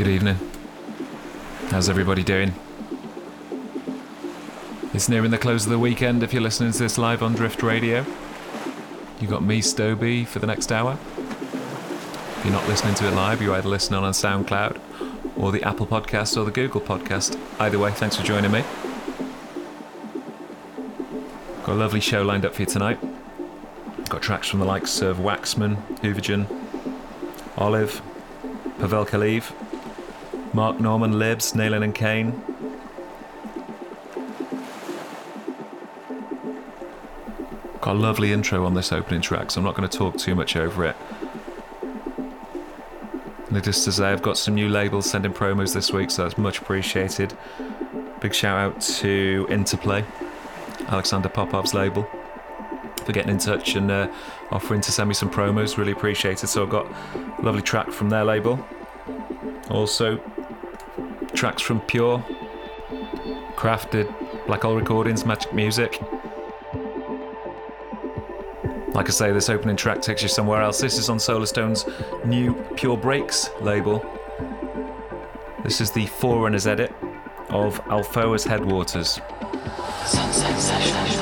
Good evening. How's everybody doing? It's nearing the close of the weekend if you're listening to this live on Drift Radio. you've got me, Stoby, for the next hour. If you're not listening to it live, you're either listening on SoundCloud or the Apple Podcast or the Google Podcast. Either way, thanks for joining me. Got a lovely show lined up for you tonight. Got tracks from the likes of Waxman, Huvagen, Olive, Pavel Khvaleev, Mark Norman, Libs, Nalin and Kane. Got a lovely intro on this opening track, so I'm not going to talk too much over it. Needless to say, I've got some new labels sending promos this week, so that's much appreciated. Big shout out to Interplay, Alexander Popov's label, for getting in touch and uh, offering to send me some promos. Really appreciated. So I've got a lovely track from their label. Also, tracks from Pure, Crafted, Black Hole Recordings, Magic Music. Like I say, this opening track takes you somewhere else. This is on Solarstone's new Pure Breaks label. This is the Forerunners edit of Alfoa's Headwaters. Sunset.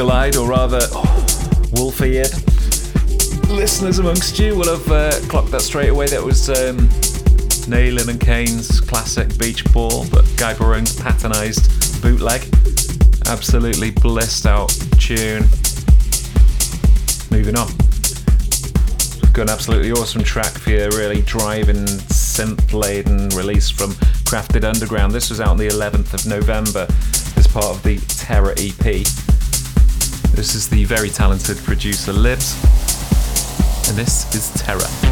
Eagle eyed, or rather wolf eared listeners amongst you will have uh, clocked that straight away. That was um, Nalin and Kane's classic Beach Ball, but Gai Barone's Patternized bootleg. Absolutely blissed out tune. Moving on. Got an absolutely awesome track for you, really driving, synth laden release from Crafted Underground. This was out on the 11th of November as part of the Terra EP. This is the very talented producer Libs, and this is Terra.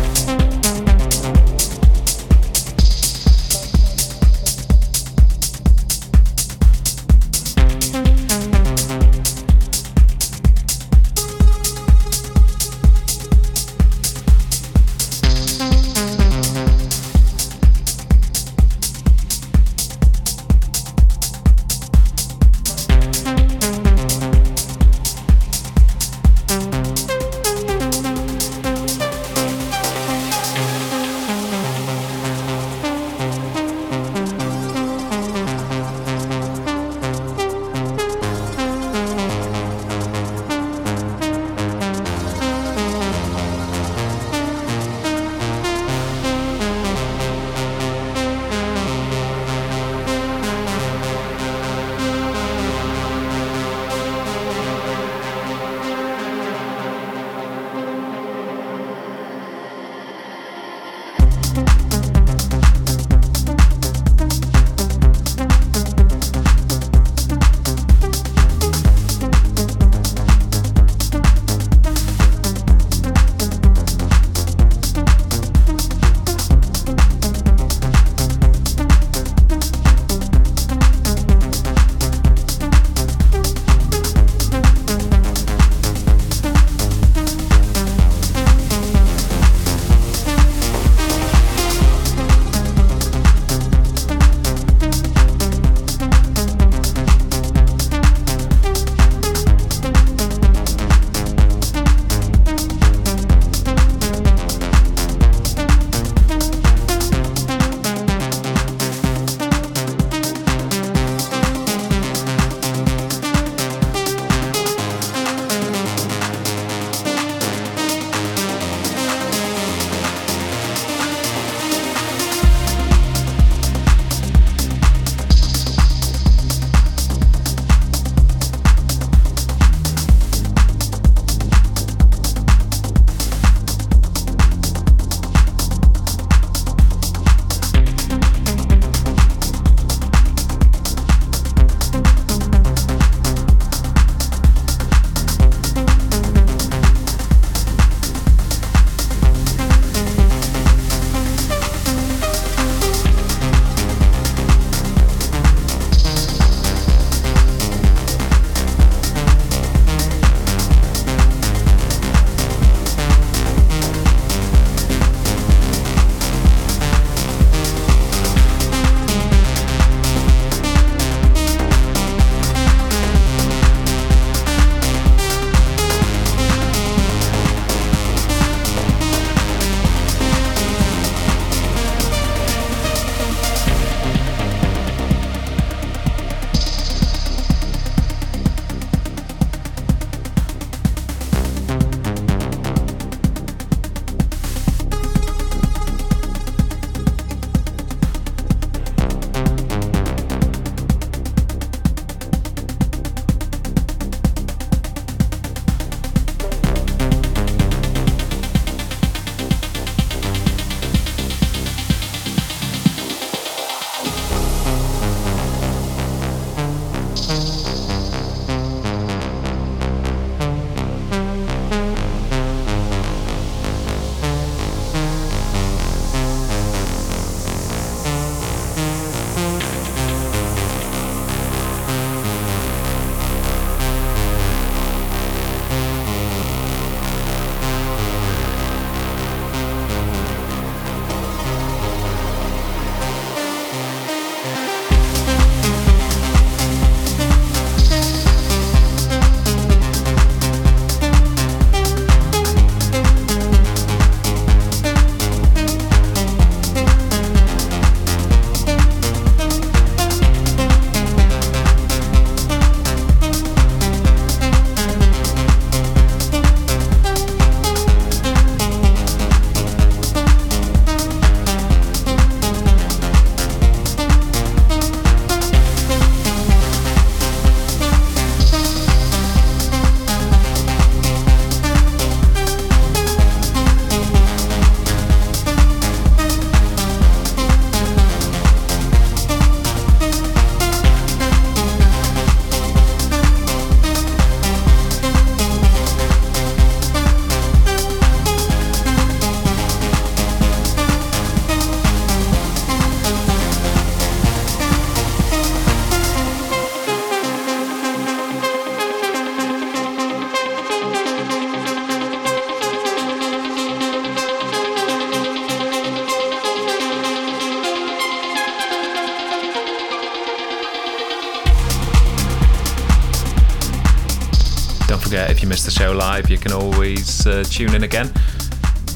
Live, you can always uh, tune in again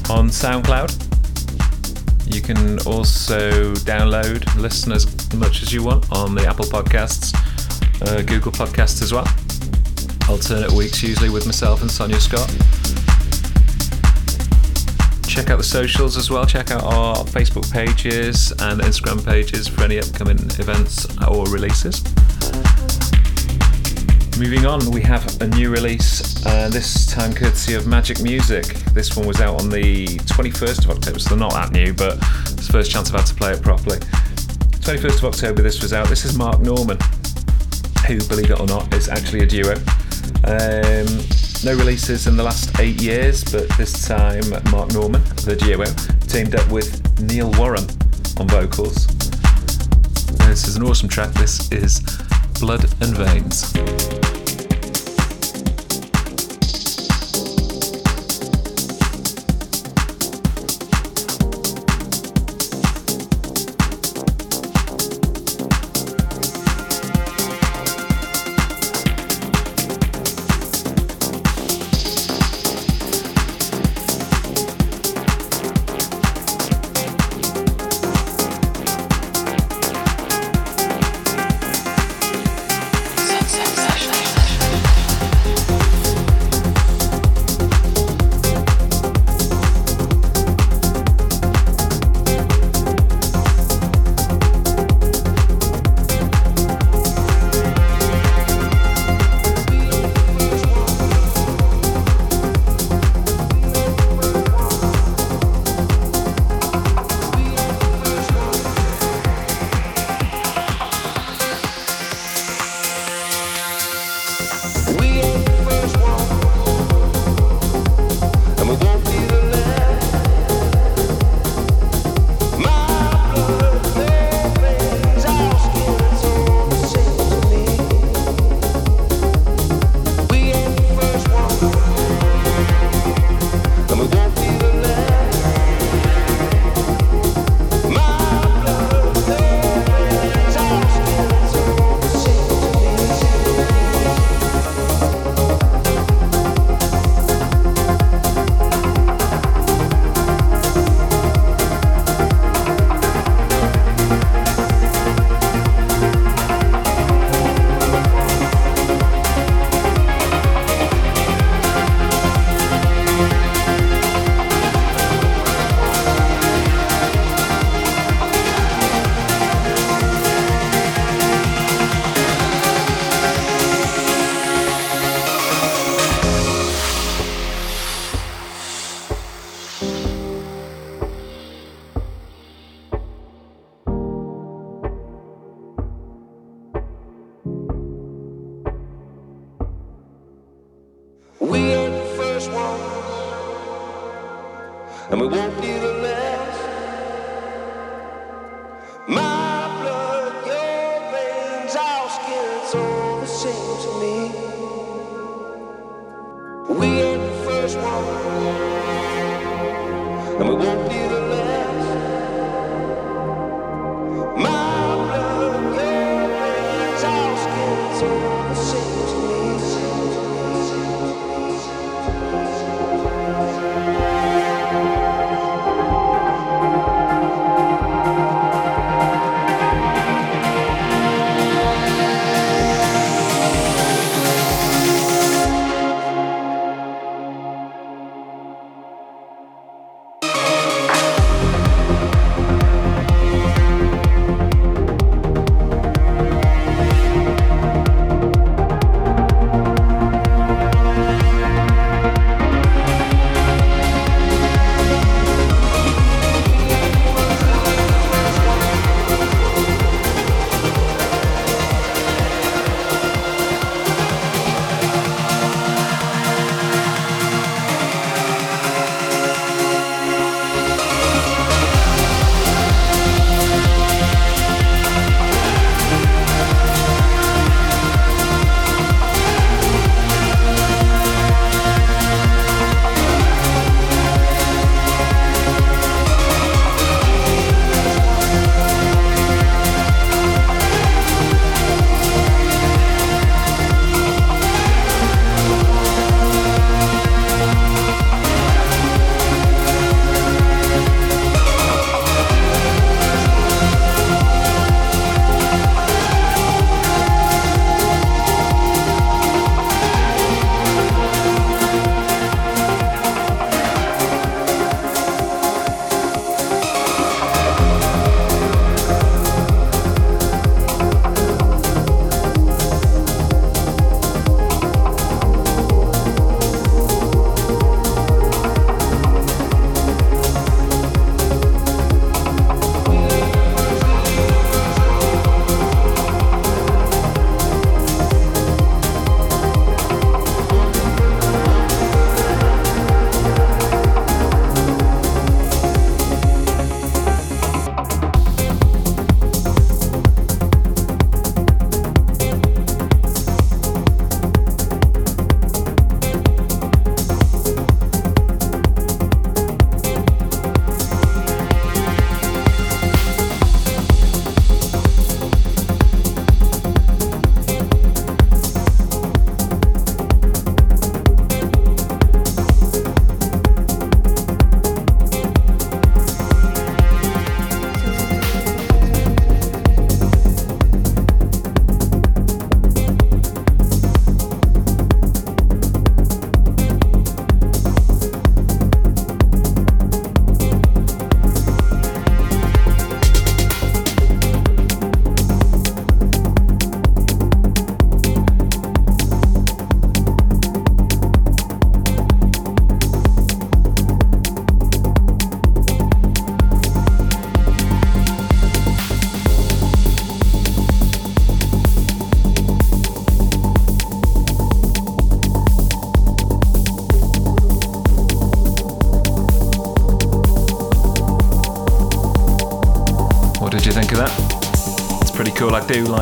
on SoundCloud. You can also download, listen as much as you want on the Apple Podcasts, uh, Google Podcasts as well. Alternate weeks, usually with myself and Sonia Scott. Check out the socials as well. Check out our Facebook pages and Instagram pages for any upcoming events or releases. Moving on, we have a new release, uh, this time courtesy of Magic Music. This one was out on the 21st of October, so not that new, but it's the first chance I've had to play it properly. 21st of October, this was out. This is Mark Norman, who, believe it or not, is actually a duo. Um, no releases in the last eight years, but this time Mark Norman, the duo, teamed up with Neil Wharram on vocals. This is an awesome track. This is Blood and Veins.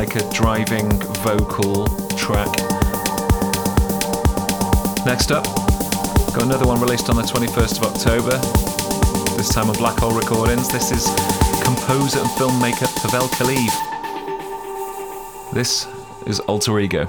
Like a driving vocal track. Next up, got another one released on the 21st of October, this time on Black Hole Recordings. This is composer and filmmaker Pavel Khvaleev. This is Alter Ego.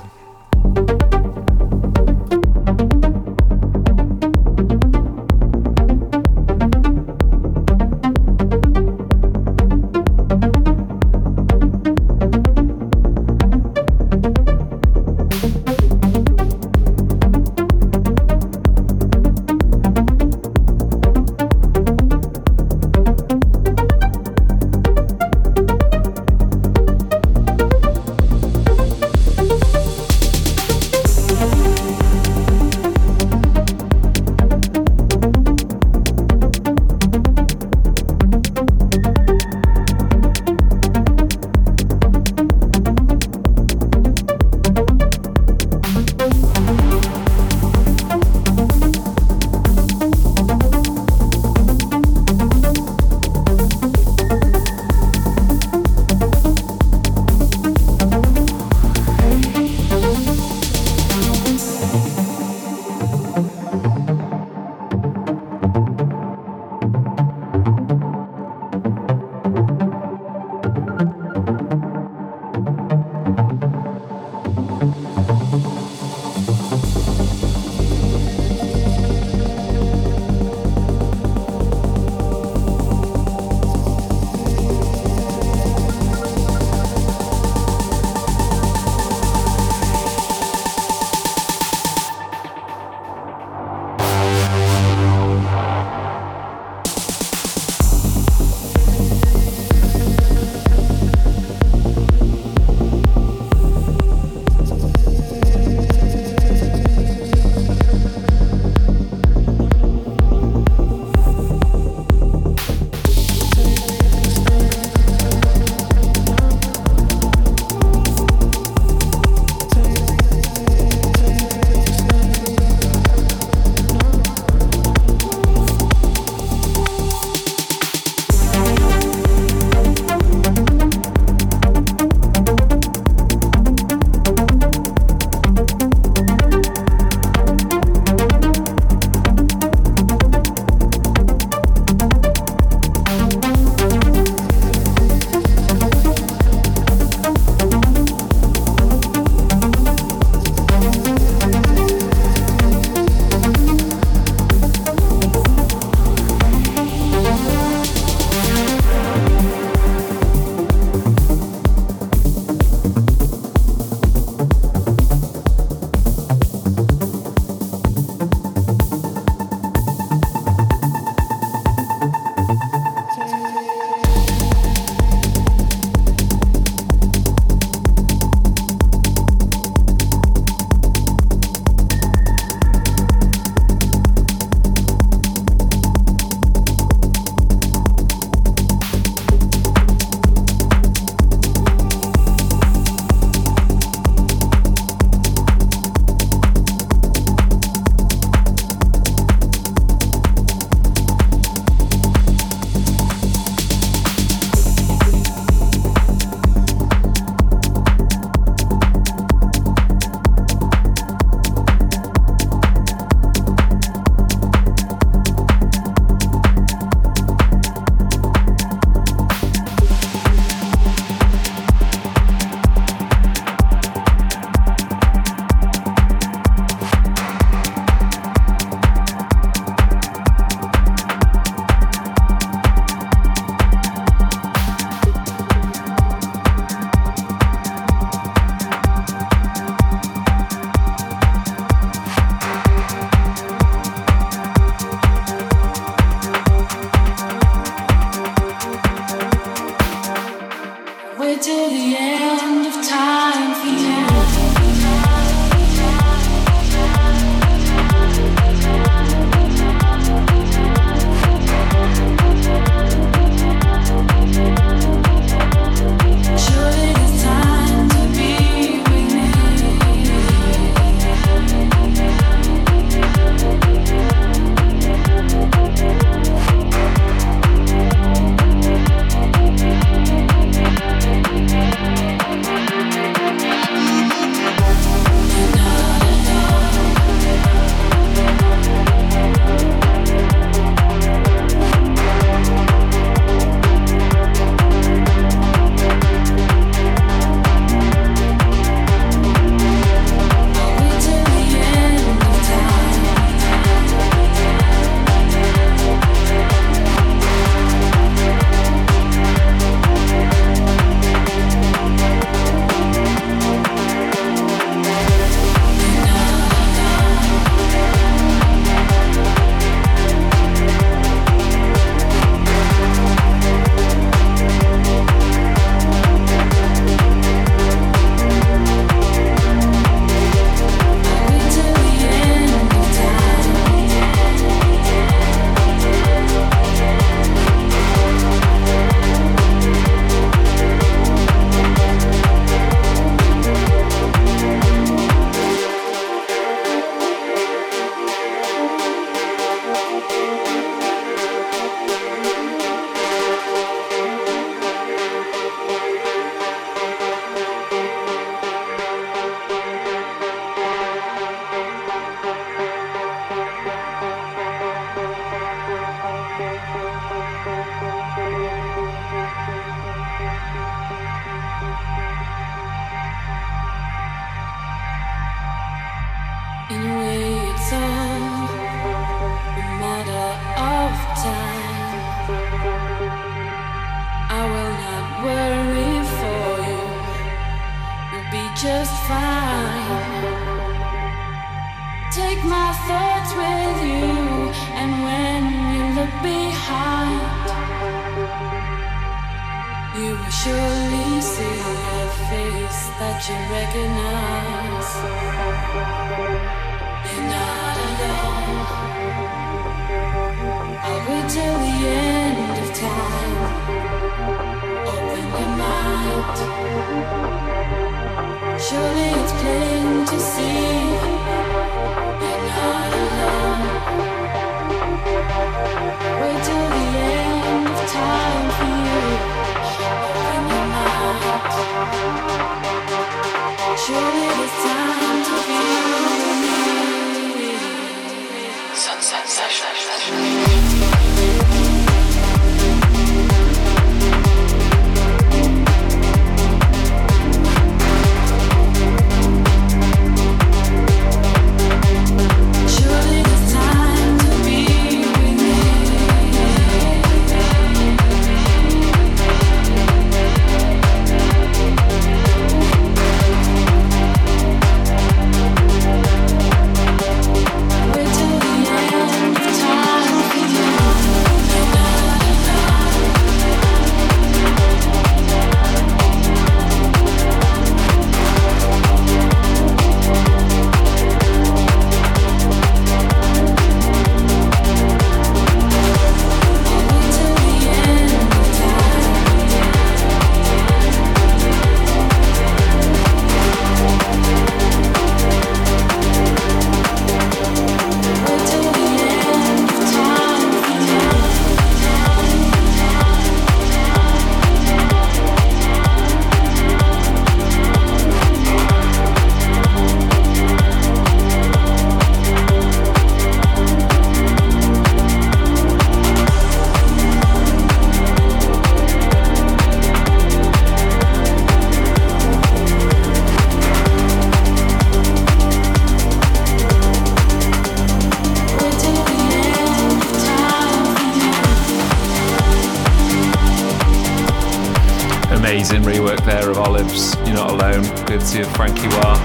Courtesy of Olive's, You're Not Alone, good to Franky Wah.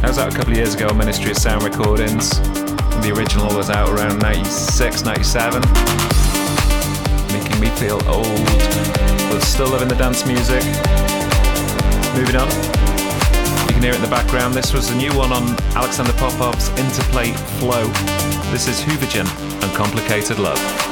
That was out a couple of years ago on Ministry of Sound Recordings. The original was out around 96, 97. Making me feel old, but still loving the dance music. Moving on. You can hear it in the background. This was a new one on Alexander Popov's Interplay Flow. This is Huvagen and Complicated Love.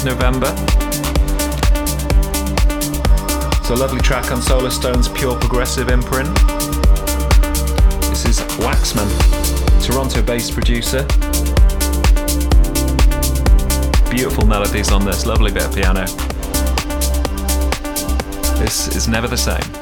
Of November. It's a lovely track on Solarstone's pure progressive imprint. This is Waxman, Toronto based producer. Beautiful melodies on this, lovely bit of piano. This is never the same.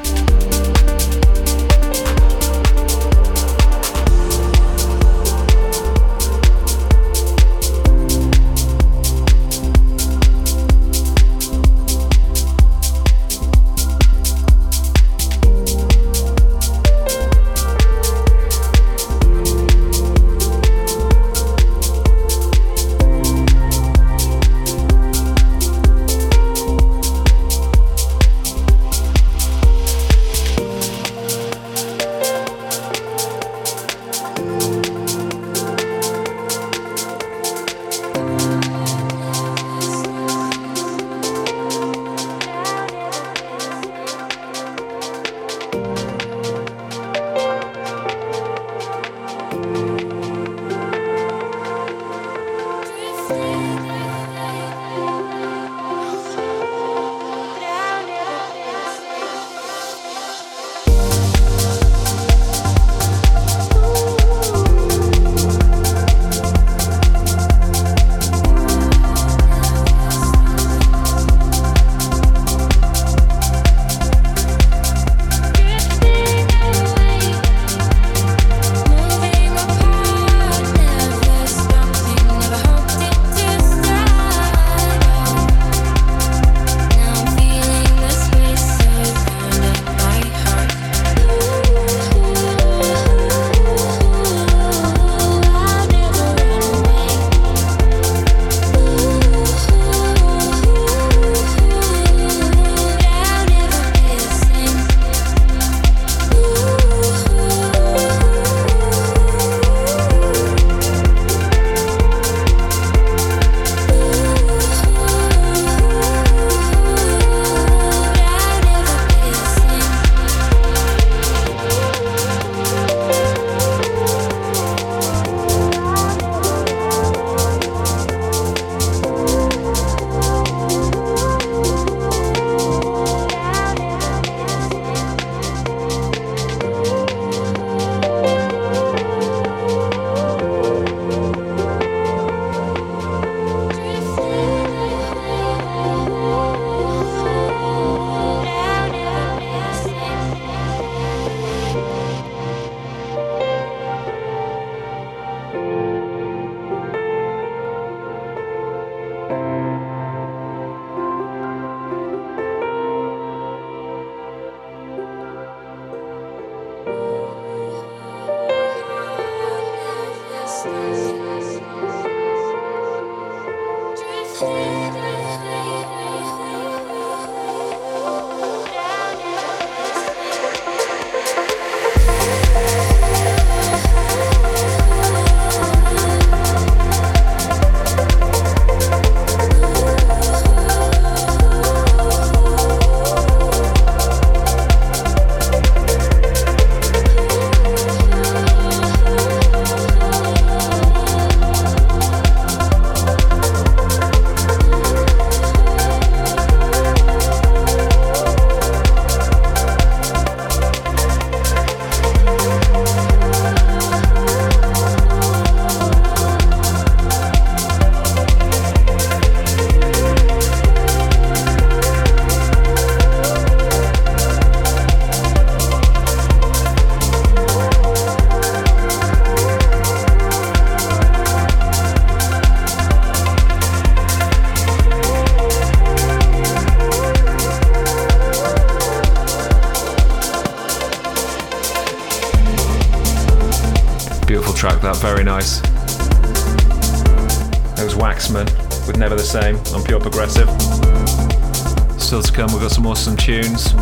Some awesome tunes,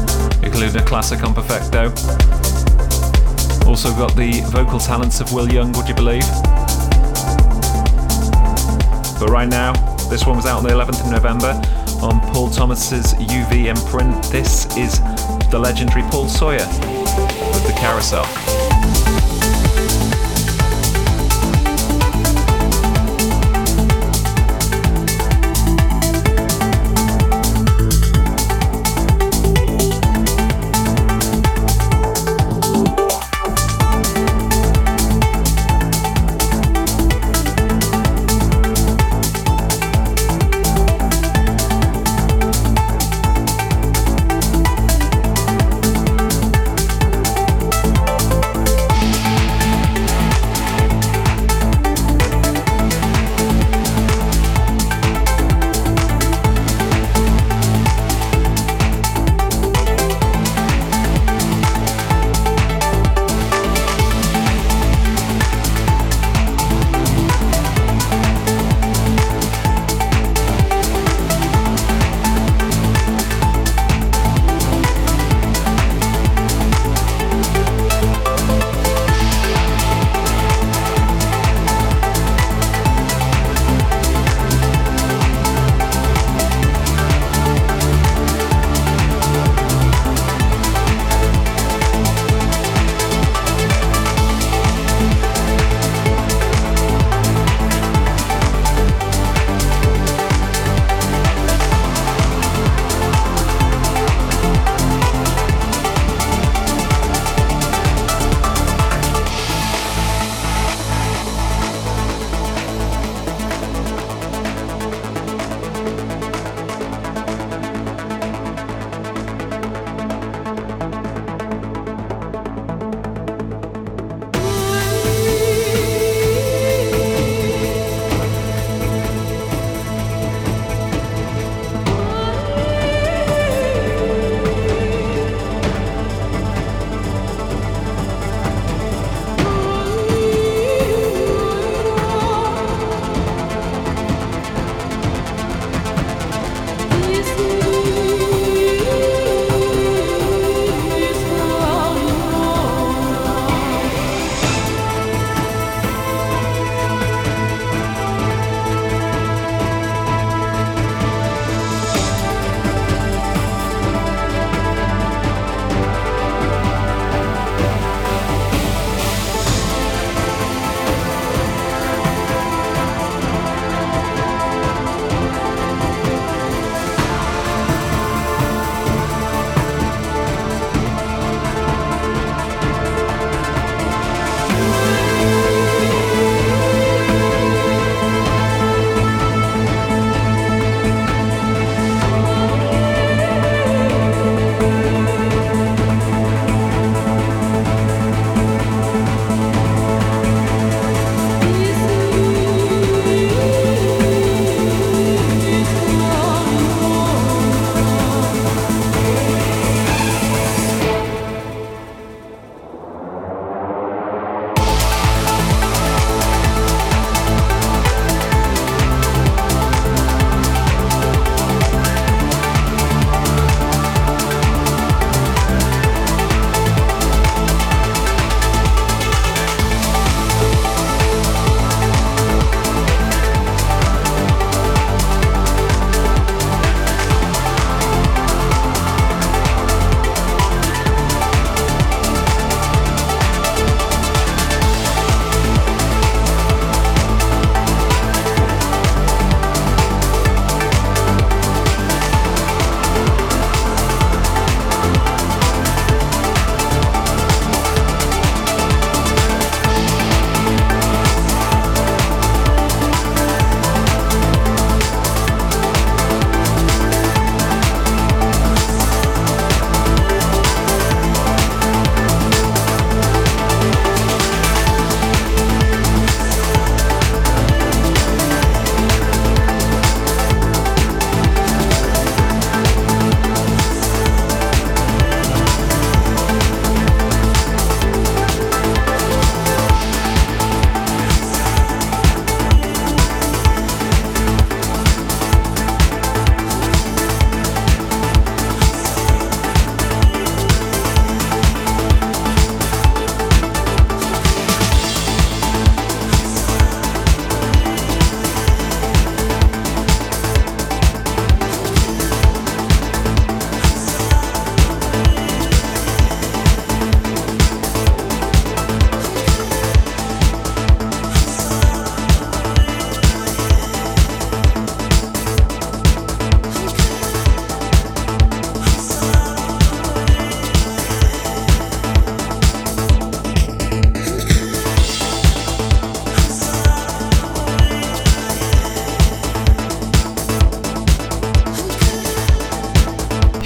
including a classic on Perfecto. Also got the vocal talents of Will Young, would you believe? But right now, this one was out on the 11th of November on Paul Thomas's UV imprint. This is the legendary Paul Sawyer with the Carousel.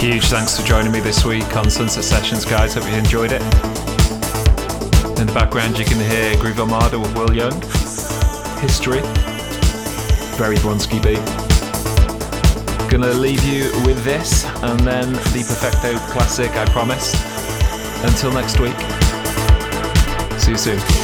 Thanks for joining me this week on Sunset Sessions, guys. Hope you enjoyed it. In the background, you can hear Groove Armada with Will Young. History. Very Bronski beat. Gonna leave you with this and then the Perfecto classic, I promise. Until next week. See you soon.